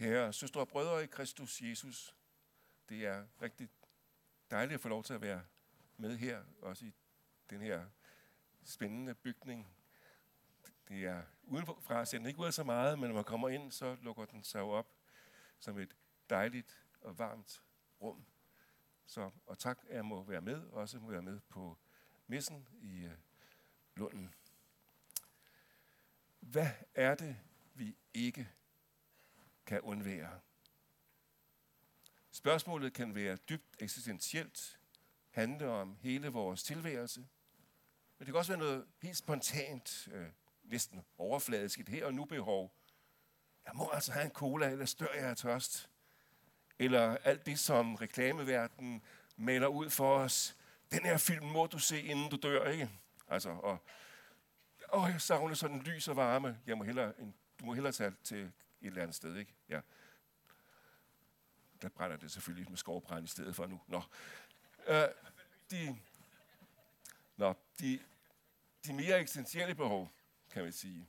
Kære søstre og brødre i Kristus Jesus, det er rigtig dejligt at få lov til at være med her, også i den her spændende bygning. Det er udenfra, ser den ikke ud af så meget, men når man kommer ind, så lukker den sig op som et dejligt og varmt rum. Så, og tak, at jeg må være med, og også må være med på messen i uh, Lunden. Hvad er det, vi ikke kan undvære? Spørgsmålet kan være dybt eksistentielt, handle om hele vores tilværelse, men det kan også være noget helt spontant, øh, næsten overfladisk, et her og nu behov. Jeg må altså have en cola, eller stør jeg af tørst. Eller alt det, som reklameverdenen maler ud for os. Den her film må du se, inden du dør, ikke? Altså, og, åh, jeg savner sådan lys og varme. Jeg må hellere, en, du må hellere tage til et eller andet sted, ikke? Ja. Der brænder det selvfølgelig med skovbrand i stedet for nu. Nå. Øh, de, nå, de, de mere eksistentielle behov, kan man sige,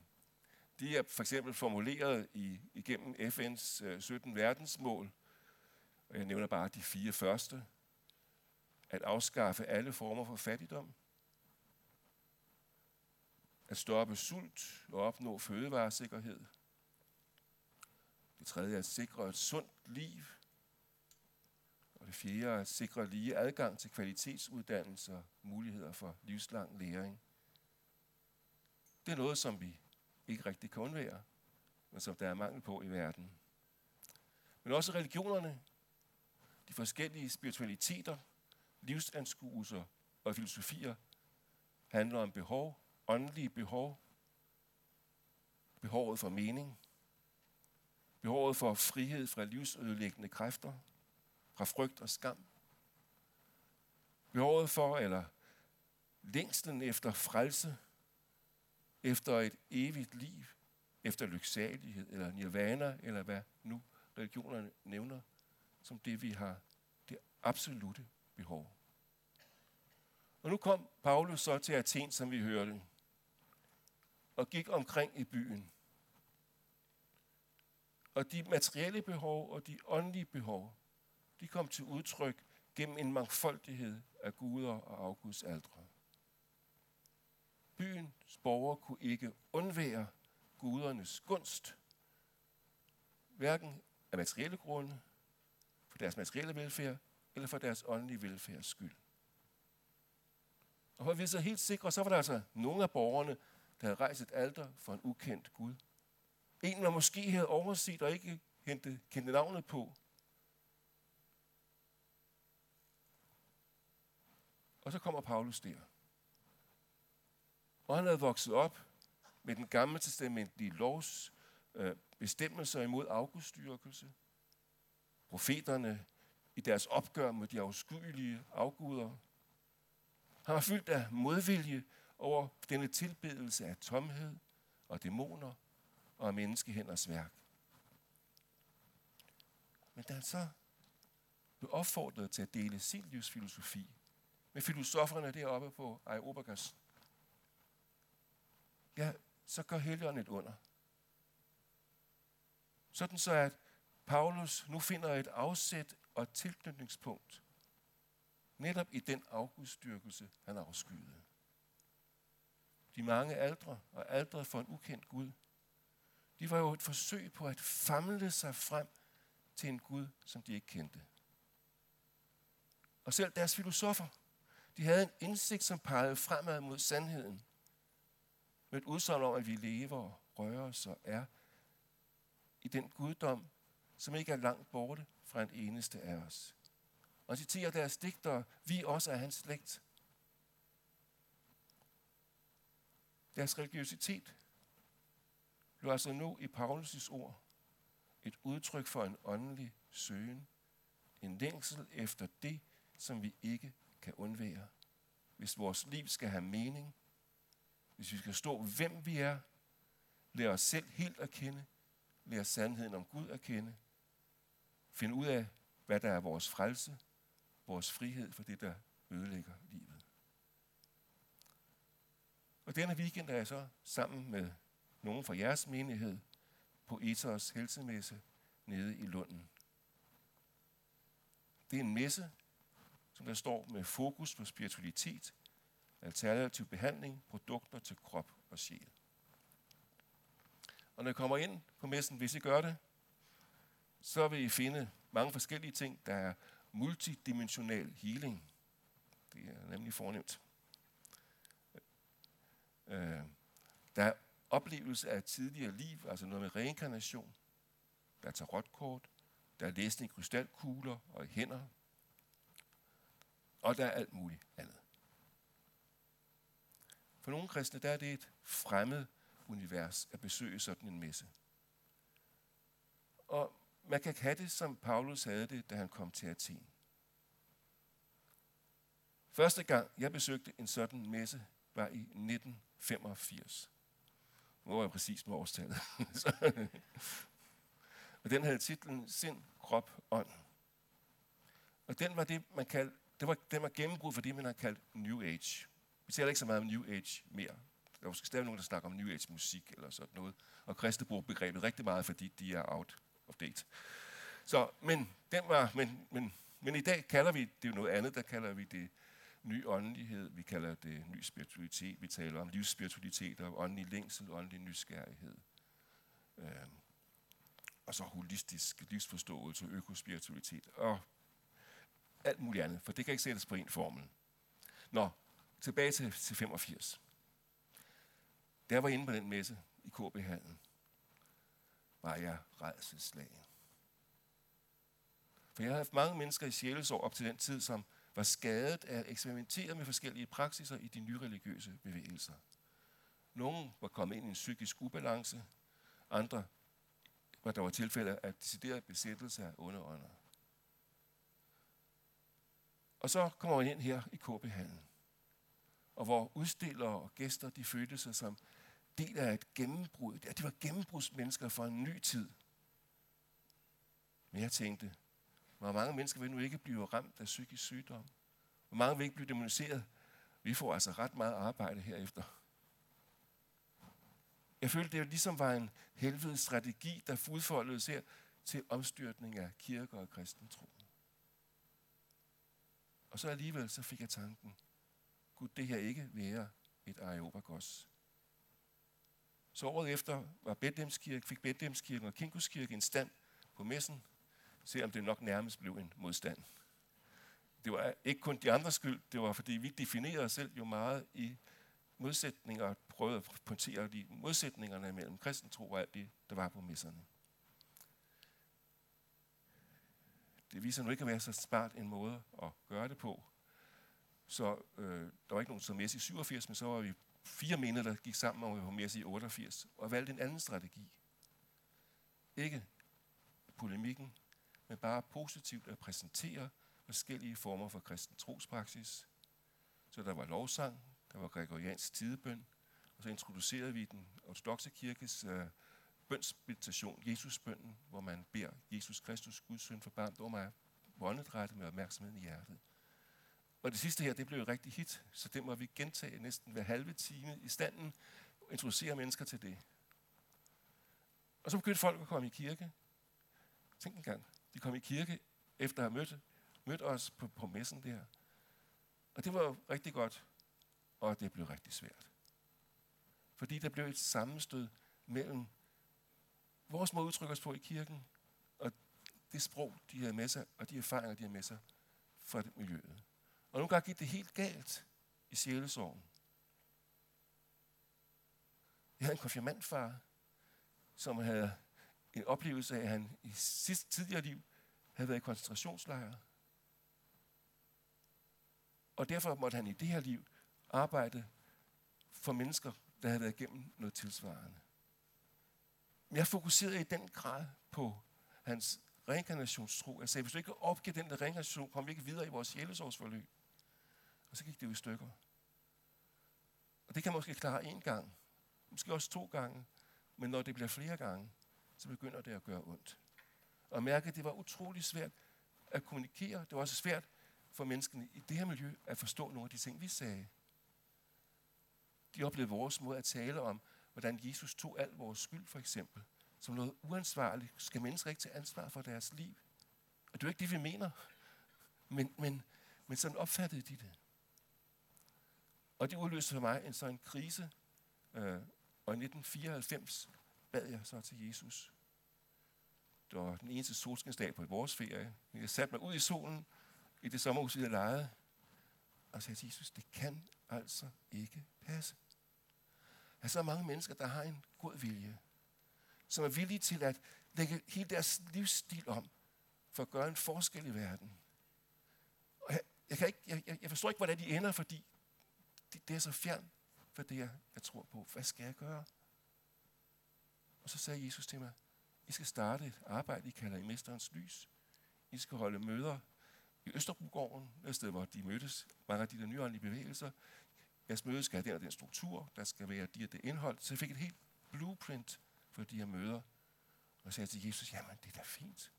de er for eksempel formuleret i, igennem FN's øh, 17 verdensmål, og jeg nævner bare de fire første. At afskaffe alle former for fattigdom, at stoppe sult og opnå fødevaresikkerhed. Det tredje er at sikre et sundt liv. Og det fjerde er at sikre lige adgang til kvalitetsuddannelser og muligheder for livslang læring. Det er noget, som vi ikke rigtig kan undvære, men som der er mangel på i verden. Men også religionerne, de forskellige spiritualiteter, livsanskuelser og filosofier handler om behov, åndelige behov, behovet for mening, behovet for frihed fra livsødelæggende kræfter, fra frygt og skam, behovet for eller længslen efter frelse, efter et evigt liv, efter lyksalighed eller nirvana, eller hvad nu religionerne nævner, som det vi har det absolute behov. Og nu kom Paulus så til Athen, som vi hørte, og gik omkring i byen. Og de materielle behov og de åndelige behov, de kom til udtryk gennem en mangfoldighed af guder og afgudsaldre. Byens borgere kunne ikke undvære gudernes gunst, hverken af materielle grunde, for deres materielle velfærd, eller for deres åndelige velfærds skyld. Og for at vi er så helt sikre, så var der altså nogle af borgerne, der havde rejst et alter for en ukendt Gud. En, man måske havde overset og ikke kendte, kendte navnet på. Og så kommer Paulus der. Og han havde vokset op med den gamle testamentlige lovs øh, bestemmelser imod afgudstyrkelse. Profeterne i deres opgør med de afskyelige afguder. Han var fyldt af modvilje over denne tilbedelse af tomhed og dæmoner og af menneskehænders værk. Men da han så blev opfordret til at dele sin livsfilosofi med filosoferne deroppe på Aeropagas, ja, så gør Helligånden et under. Sådan så, at Paulus nu finder et afsæt og et tilknytningspunkt netop i den afgudstyrkelse, han afskyede. De mange aldre og aldre for en ukendt Gud, de var jo et forsøg på at famle sig frem til en Gud, som de ikke kendte. Og selv deres filosofer, de havde en indsigt, som pegede fremad mod sandheden. Med et udsagn om, at vi lever, rører os og er i den guddom, som ikke er langt borte fra en eneste af os. Og citerer deres digtere, vi også er hans slægt. Deres religiøsitet blev altså nu i Paulus' ord et udtryk for en åndelig søgen, en længsel efter det, som vi ikke kan undvære. Hvis vores liv skal have mening, hvis vi skal stå, hvem vi er, lære os selv helt at kende, lære sandheden om Gud at kende, finde ud af, hvad der er vores frelse, vores frihed for det, der ødelægger livet. Og denne weekend er jeg så sammen med nogen fra jeres menighed på Ethers helsemesse nede i Lunden. Det er en messe, som der står med fokus på spiritualitet, alternativ behandling, produkter til krop og sjæl. Og når I kommer ind på messen, hvis I gør det, så vil I finde mange forskellige ting. Der er multidimensional healing. Det er nemlig fornemt. Øh, der er oplevelse af tidligere liv, altså noget med reinkarnation. Der er tarotkort. Der er læsning i krystalkugler og i hænder. Og der er alt muligt andet. For nogle kristne der er det et fremmed univers at besøge sådan en messe. Og man kan have det, som Paulus havde det, da han kom til Athen. Første gang, jeg besøgte en sådan messe, var i 1985. Nu var jeg præcis på årstallet. og den havde titlen Sind, Krop, Ånd. Og den var det, man kaldte, det var, den var gennembrud for det, man har kaldt New Age. Vi taler ikke så meget om New Age mere. Der er måske stadig nogen, der snakker om New Age musik eller sådan noget. Og kristne bruger begrebet rigtig meget, fordi de er out of date. Så, men, den var, men, men, men i dag kalder vi det jo noget andet. Der kalder vi det ny åndelighed, vi kalder det ny spiritualitet, vi taler om livsspiritualitet og åndelig længsel, åndelig nysgerrighed. Øhm, og så holistisk livsforståelse, økospiritualitet og alt muligt andet, for det kan ikke sættes på en formel. Nå, tilbage til, til 85. Da jeg var inde på den messe i KB-hallen, var jeg redselslagen. For jeg havde haft mange mennesker i sjælesår op til den tid, som var skadet af at eksperimentere med forskellige praksiser i de nyreligiøse bevægelser. Nogle var kommet ind i en psykisk ubalance, andre var der var tilfælde af decideret besættelse af underånder. Og så kommer man ind her i KB-hallen, og hvor udstillere og gæster, de følte sig som del af et gennembrud. Ja, de var gennembrudsmennesker for en ny tid. Men jeg tænkte, hvor mange mennesker vil nu ikke blive ramt af psykisk sygdom? Hvor mange vil ikke blive demoniseret? Vi får altså ret meget arbejde herefter. Jeg følte, det ligesom var en helvedes strategi, der udfoldedes her til omstyrtning af kirker og kristen tro. Og så alligevel så fik jeg tanken, Gud, det her ikke være et Areopagos. Så året efter var Bethlehemskirke, fik Bethlehemskirken og Kinkuskirke en stand på messen, selvom det nok nærmest blev en modstand. Det var ikke kun de andres skyld, det var fordi vi definerede os selv jo meget i modsætninger og prøvede at pointere de modsætningerne mellem kristen tro og alt det, der var på messerne. Det viser nu ikke at være så smart en måde at gøre det på. Så øh, der var ikke nogen som messe i 87, men så var vi fire mener, der gik sammen om at være messe i 88, og valgte en anden strategi. Ikke polemikken, men bare positivt at præsentere forskellige former for kristen trospraksis. Så der var lovsang, der var gregoriansk tidebøn, og så introducerede vi den ortodoxe kirkes øh, bønsmeditation, Jesusbønnen, hvor man beder Jesus Kristus, Guds søn, forbarmt over mig, åndedrættet med opmærksomheden i hjertet. Og det sidste her, det blev et rigtig hit, så det må vi gentage næsten hver halve time i standen, og introducere mennesker til det. Og så begyndte folk at komme i kirke. Tænk en gang, de kom i kirke efter at have mødt, mødt os på, på messen der. Og det var rigtig godt, og det blev rigtig svært. Fordi der blev et sammenstød mellem vores måde at udtrykke os på i kirken, og det sprog, de havde med sig, og de erfaringer, de havde med sig fra det miljøet. Og nogle gange gik det helt galt i sjælesorgen. Jeg havde en konfirmandfar, som havde en oplevelse af, at han i sidste tidligere liv havde været i koncentrationslejre. Og derfor måtte han i det her liv arbejde for mennesker, der havde været igennem noget tilsvarende. Jeg fokuserede i den grad på hans reinkarnationstro. Jeg sagde, hvis du ikke opgiver den der reinkarnation, kommer vi ikke videre i vores sjælesårsforløb. Og så gik det jo i stykker. Og det kan man måske klare en gang, måske også to gange, men når det bliver flere gange, så begynder det at gøre ondt. Og mærke, at det var utrolig svært at kommunikere. Det var også svært for menneskene i det her miljø at forstå nogle af de ting, vi sagde. De oplevede vores måde at tale om, hvordan Jesus tog al vores skyld, for eksempel. som noget uansvarligt. Skal mennesker ikke tage ansvar for deres liv? Og det er jo ikke det, vi mener. Men, men, men sådan opfattede de det. Og det udløste for mig en sådan krise. Øh, og i 1994 bad jeg så til Jesus. Det var den eneste solskinsdag på vores ferie. Jeg satte mig ud i solen i det sommerhus, vi havde lejet, og sagde til Jesus, det kan altså ikke passe. Der er så mange mennesker, der har en god vilje, som er villige til at lægge hele deres livsstil om, for at gøre en forskel i verden. Og jeg, jeg, kan ikke, jeg, jeg forstår ikke, hvordan de ender, fordi det, det er så fjern for det, jeg, jeg tror på. Hvad skal jeg gøre? Og så sagde Jesus til mig, I skal starte et arbejde, I kalder i Mesterens Lys. I skal holde møder i Østerbrogården, et sted, hvor de mødtes, mange af de der nyåndelige bevægelser. Jeres møde skal have den og den struktur, der skal være de og det indhold. Så jeg fik et helt blueprint for de her møder. Og jeg sagde til Jesus, jamen det er da fint.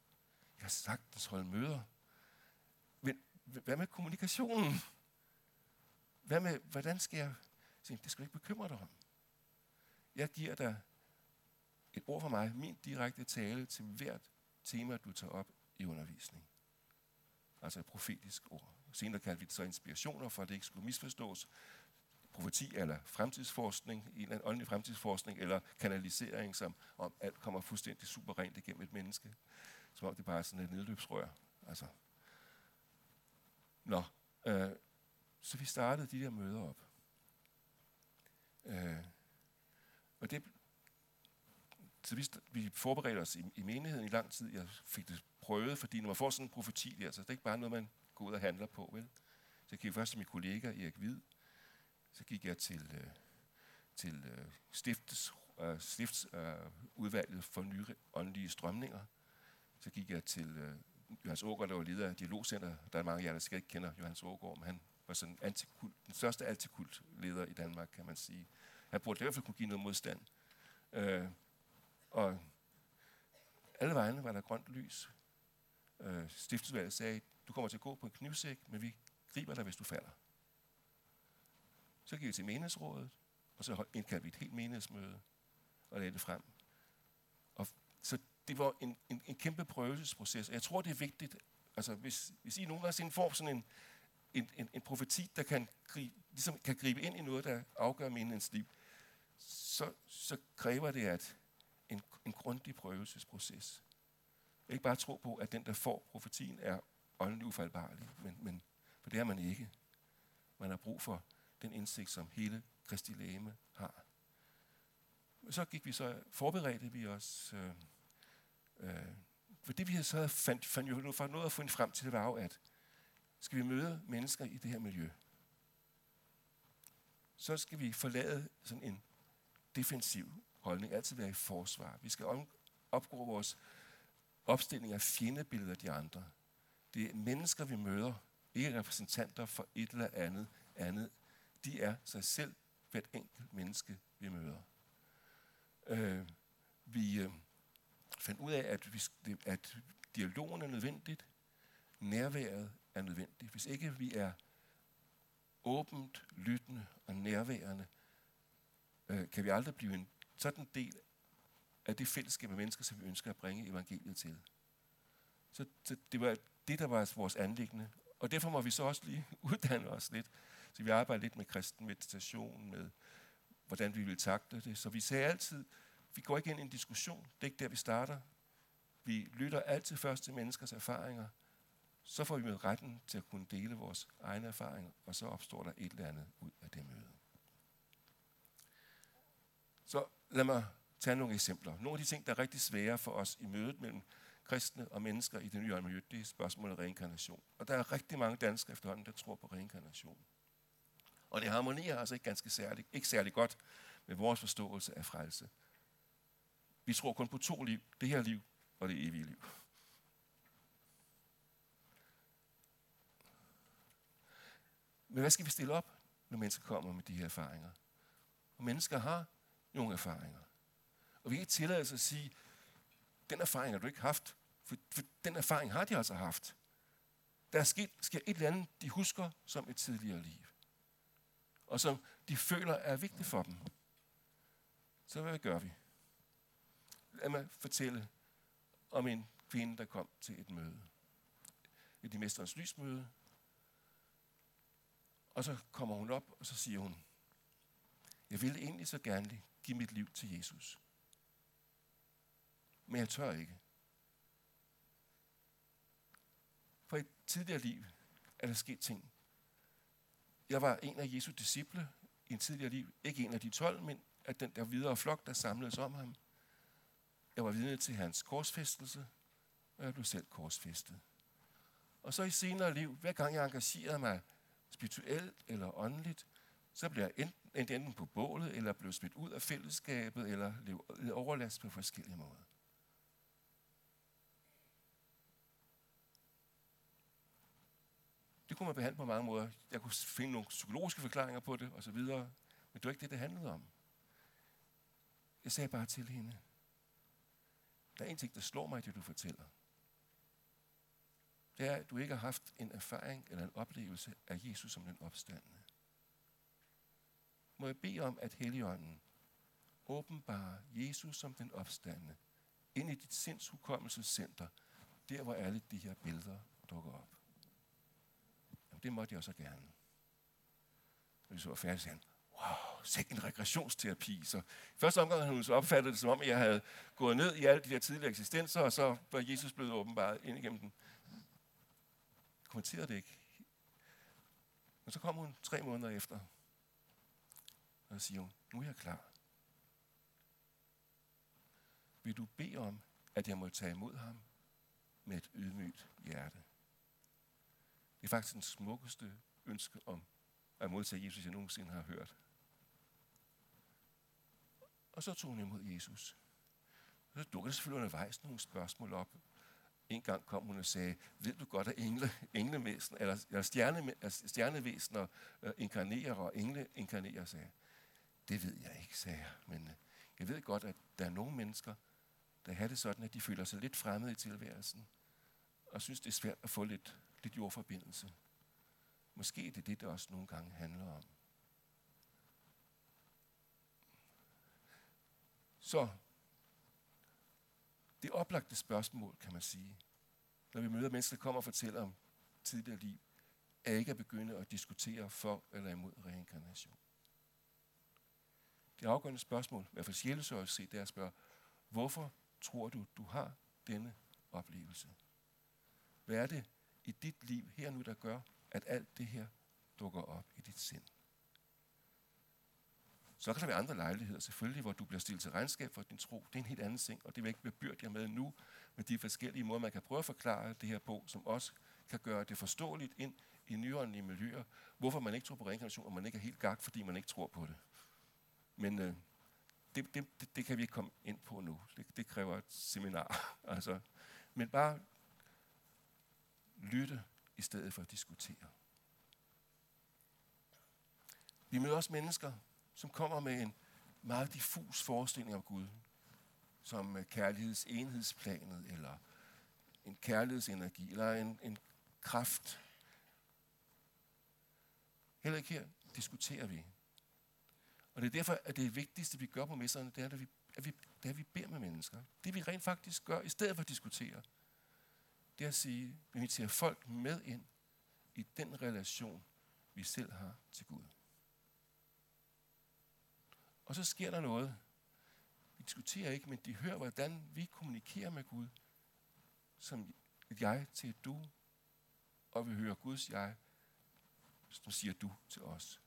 Jeg har sagtens holde møder. Men hvad med kommunikationen? Hvad med, hvordan skal jeg... det skal du ikke bekymre dig om. Jeg giver dig et ord fra mig, min direkte tale til hvert tema, du tager op i undervisning. Altså et profetisk ord. Senere kaldte vi det så inspirationer, for at det ikke skulle misforstås. Profeti eller fremtidsforskning, en eller anden åndelig fremtidsforskning, eller kanalisering, som om alt kommer fuldstændig super rent igennem et menneske. Som om det bare er sådan et nedløbsrør. Altså. Nå, øh, så vi startede de der møder op. Øh, og det, så vi, vi forberedte os i, i menigheden i lang tid. Jeg fik det prøvet, fordi når man får sådan en profeti der, så det er ikke bare noget, man går ud og handler på, vel? Så jeg gik først til min kollega Erik Hvid. Så gik jeg til, øh, til øh, stifts, øh, stiftsudvalget øh, for nye åndelige strømninger. Så gik jeg til øh, Johannes Ågaard, der var leder af Dialogcenter. Der er mange af jer, der sikkert ikke kender Johannes Ågaard, men han var sådan antikult, den største antikult-leder i Danmark, kan man sige. Han burde i hvert fald kunne give noget modstand. Øh, og alle vegne var der grønt lys. Øh, stiftsudvalget sagde, du kommer til at gå på en knivsæk, men vi griber dig, hvis du falder. Så gik vi til menighedsrådet, og så indkaldte vi et helt menighedsmøde og lagde det frem. Og så det var en, en, en kæmpe prøvelsesproces. Og jeg tror, det er vigtigt, altså hvis, hvis I nogensinde får sådan en, en, en, en profeti, der kan gribe, ligesom kan gribe ind i noget, der afgør menighedens liv, så, så kræver det at en, en grundig prøvelsesproces. Ikke bare tro på, at den, der får profetien, er åndelig ufaldbarlig, men, men for det er man ikke. Man har brug for den indsigt, som hele Kristi læme har. Så gik vi så, forberedte vi os, øh, øh, for det vi så fandt, fandt jo for noget at finde frem til, det var jo, at skal vi møde mennesker i det her miljø, så skal vi forlade sådan en defensiv holdning, altid være i forsvar. Vi skal opgå vores opstilling af fjendebilleder af de andre. Det er mennesker, vi møder, ikke repræsentanter for et eller andet andet. De er sig selv hvert enkelt menneske, vi møder. Øh, vi øh, fandt ud af, at, vi, at dialogen er nødvendigt, nærværet er nødvendigt. Hvis ikke vi er åbent, lyttende og nærværende, øh, kan vi aldrig blive en sådan del af det fællesskab af mennesker, som vi ønsker at bringe evangeliet til. Så, så det var det, der var vores anlæggende. Og derfor må vi så også lige uddanne os lidt. Så vi arbejder lidt med kristen meditation, med hvordan vi vil takle det. Så vi sagde altid, vi går ikke ind i en diskussion. Det er ikke der, vi starter. Vi lytter altid først til menneskers erfaringer. Så får vi med retten til at kunne dele vores egne erfaringer, og så opstår der et eller andet ud af det møde. Så lad mig tage nogle eksempler. Nogle af de ting, der er rigtig svære for os i mødet mellem kristne og mennesker i det nye miljø, det er spørgsmålet reinkarnation. Og der er rigtig mange danskere efterhånden, der tror på reinkarnation. Og det harmonerer altså ikke ganske særligt, ikke særlig godt med vores forståelse af frelse. Vi tror kun på to liv, det her liv og det evige liv. Men hvad skal vi stille op, når mennesker kommer med de her erfaringer? Og mennesker har nogle erfaringer. Og vi kan ikke tillade os at sige, den erfaring har du ikke haft, for, for den erfaring har de altså haft. Der er sket, sker et eller andet, de husker som et tidligere liv. Og som de føler er vigtigt for dem. Så hvad gør vi? lad mig fortælle om en kvinde, der kom til et møde. Et i Mesterens Lysmøde. Og så kommer hun op, og så siger hun, jeg ville egentlig så gerne give mit liv til Jesus. Men jeg tør ikke. For i et tidligere liv er der sket ting. Jeg var en af Jesu disciple i en tidligere liv. Ikke en af de 12, men af den der videre flok, der samledes om ham. Jeg var vidne til hans korsfæstelse, og jeg blev selv korsfæstet. Og så i senere liv, hver gang jeg engagerede mig spirituelt eller åndeligt, så bliver enten, enten på bålet, eller blev smidt ud af fællesskabet, eller levet overlast på forskellige måder. Det kunne man behandle på mange måder. Jeg kunne finde nogle psykologiske forklaringer på det, osv. Men det var ikke det, det handlede om. Jeg sagde bare til hende, der er en ting, der slår mig i det, du fortæller. Det er, at du ikke har haft en erfaring eller en oplevelse af Jesus som den opstandende. Må jeg bede om, at Helligånden åbenbarer Jesus som den opstandende ind i dit sindshukommelsescenter, der hvor alle de her billeder dukker op. Jamen, det måtte jeg så gerne. Og vi så var færdige, sagde han, wow, sikke en regressionsterapi. Så i første omgang havde hun så opfattet det, som om jeg havde gået ned i alle de der tidligere eksistenser, og så var Jesus blevet åbenbart ind igennem den. Jeg kommenterede det ikke. Men så kom hun tre måneder efter, og så siger hun, nu er jeg klar. Vil du bede om, at jeg må tage imod ham med et ydmygt hjerte? Det er faktisk den smukkeste ønske om at modtage Jesus, jeg nogensinde har hørt. Og så tog hun imod Jesus. Og så dukkede der selvfølgelig undervejs nogle spørgsmål op. En gang kom hun og sagde, ved du godt, at engle, englevæsen, eller, eller stjerne, stjernevæsener øh, inkarnerer, og engle inkarnerer, sagde det ved jeg ikke, sagde jeg. Men øh, jeg ved godt, at der er nogle mennesker, der har det sådan, at de føler sig lidt fremmede i tilværelsen, og synes, det er svært at få lidt, lidt jordforbindelse. Måske er det det, der også nogle gange handler om. Så det oplagte spørgsmål, kan man sige, når vi møder mennesker, der kommer og fortæller om tidligere liv, er ikke at begynde at diskutere for eller imod reinkarnation. Det afgørende spørgsmål, i hvert fald sjælesøger se, det er at spørge, hvorfor tror du, du har denne oplevelse? Hvad er det i dit liv her nu, der gør, at alt det her dukker op i dit sind? Så kan der være andre lejligheder, selvfølgelig, hvor du bliver stillet til regnskab for din tro. Det er en helt anden ting, og det vil ikke bebyrde jer med nu, med de forskellige måder, man kan prøve at forklare det her på, som også kan gøre det forståeligt ind i nyåndelige miljøer, hvorfor man ikke tror på reinkarnation, og man ikke er helt gak, fordi man ikke tror på det. Men øh, det, det, det, det kan vi ikke komme ind på nu. Det, det kræver et seminar. altså. Men bare lytte i stedet for at diskutere. Vi møder også mennesker, som kommer med en meget diffus forestilling om Gud, som øh, kærligheds enhedsplanet, eller en kærlighedsenergi, eller en, en kraft. Heller ikke her diskuterer vi. Og det er derfor, at det vigtigste, vi gør på messerne, det er, at vi, at vi, det er, at vi beder med mennesker. Det vi rent faktisk gør, i stedet for at diskutere, det er at sige, at vi inviterer folk med ind i den relation, vi selv har til Gud. Og så sker der noget. Vi diskuterer ikke, men de hører, hvordan vi kommunikerer med Gud, som et jeg til et du, og vi hører Guds jeg, som siger du til os.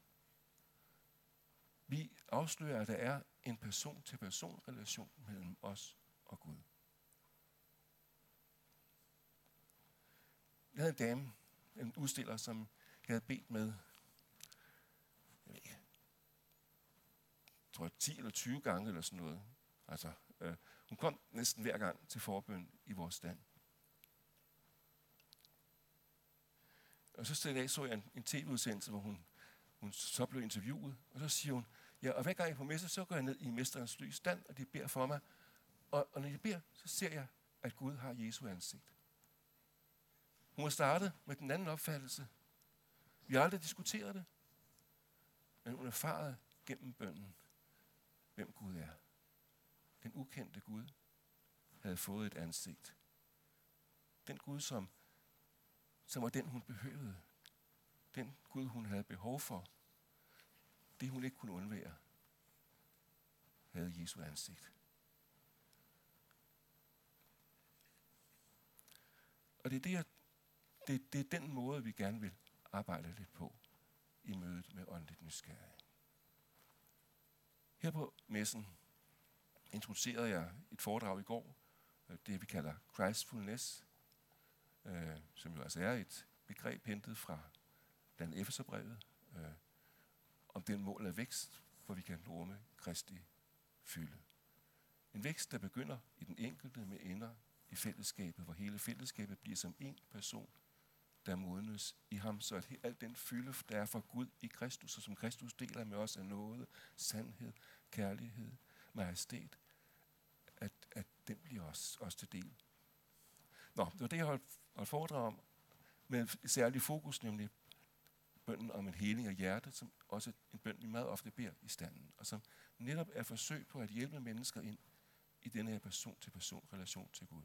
Vi afslører, at der er en person-til-person relation mellem os og Gud. Jeg havde en dame, en udstiller, som jeg havde bedt med, jeg ved ikke, tror jeg, 10 eller 20 gange eller sådan noget. Altså, øh, hun kom næsten hver gang til forbøn i vores stand. Og så dag så jeg en, en tv-udsendelse, hvor hun, hun så blev interviewet, og så siger hun, ja, og hver gang jeg er på messe, så går jeg ned i mesterens lys stand, og de beder for mig. Og, og når de beder, så ser jeg, at Gud har Jesu ansigt. Hun har startet med den anden opfattelse. Vi har aldrig diskuteret det, men hun erfarede gennem bønden, hvem Gud er. Den ukendte Gud, havde fået et ansigt. Den Gud, som, som var den, hun behøvede. Den Gud, hun havde behov for. Det, hun ikke kunne undvære, havde Jesu ansigt. Og det er, det, det, det er den måde, vi gerne vil arbejde lidt på i mødet med åndeligt nysgerrig. Her på messen introducerede jeg et foredrag i går, øh, det vi kalder Christfulness, øh, som jo altså er et begreb hentet fra blandt Efeserbrevet, øh, den mål af vækst, hvor vi kan rumme Kristi fylde. En vækst, der begynder i den enkelte med ender i fællesskabet, hvor hele fællesskabet bliver som en person, der modnes i ham, så at al den fylde, der er fra Gud i Kristus, og som Kristus deler med os af noget, sandhed, kærlighed, majestæt, at, at den bliver os, os til del. Nå, det var det, jeg holdt, holdt foredrag om, med særlig fokus, nemlig bønden om en heling af hjertet, som også en bøn, vi meget ofte beder i standen, og som netop er forsøg på at hjælpe mennesker ind i den her person-til-person relation til Gud.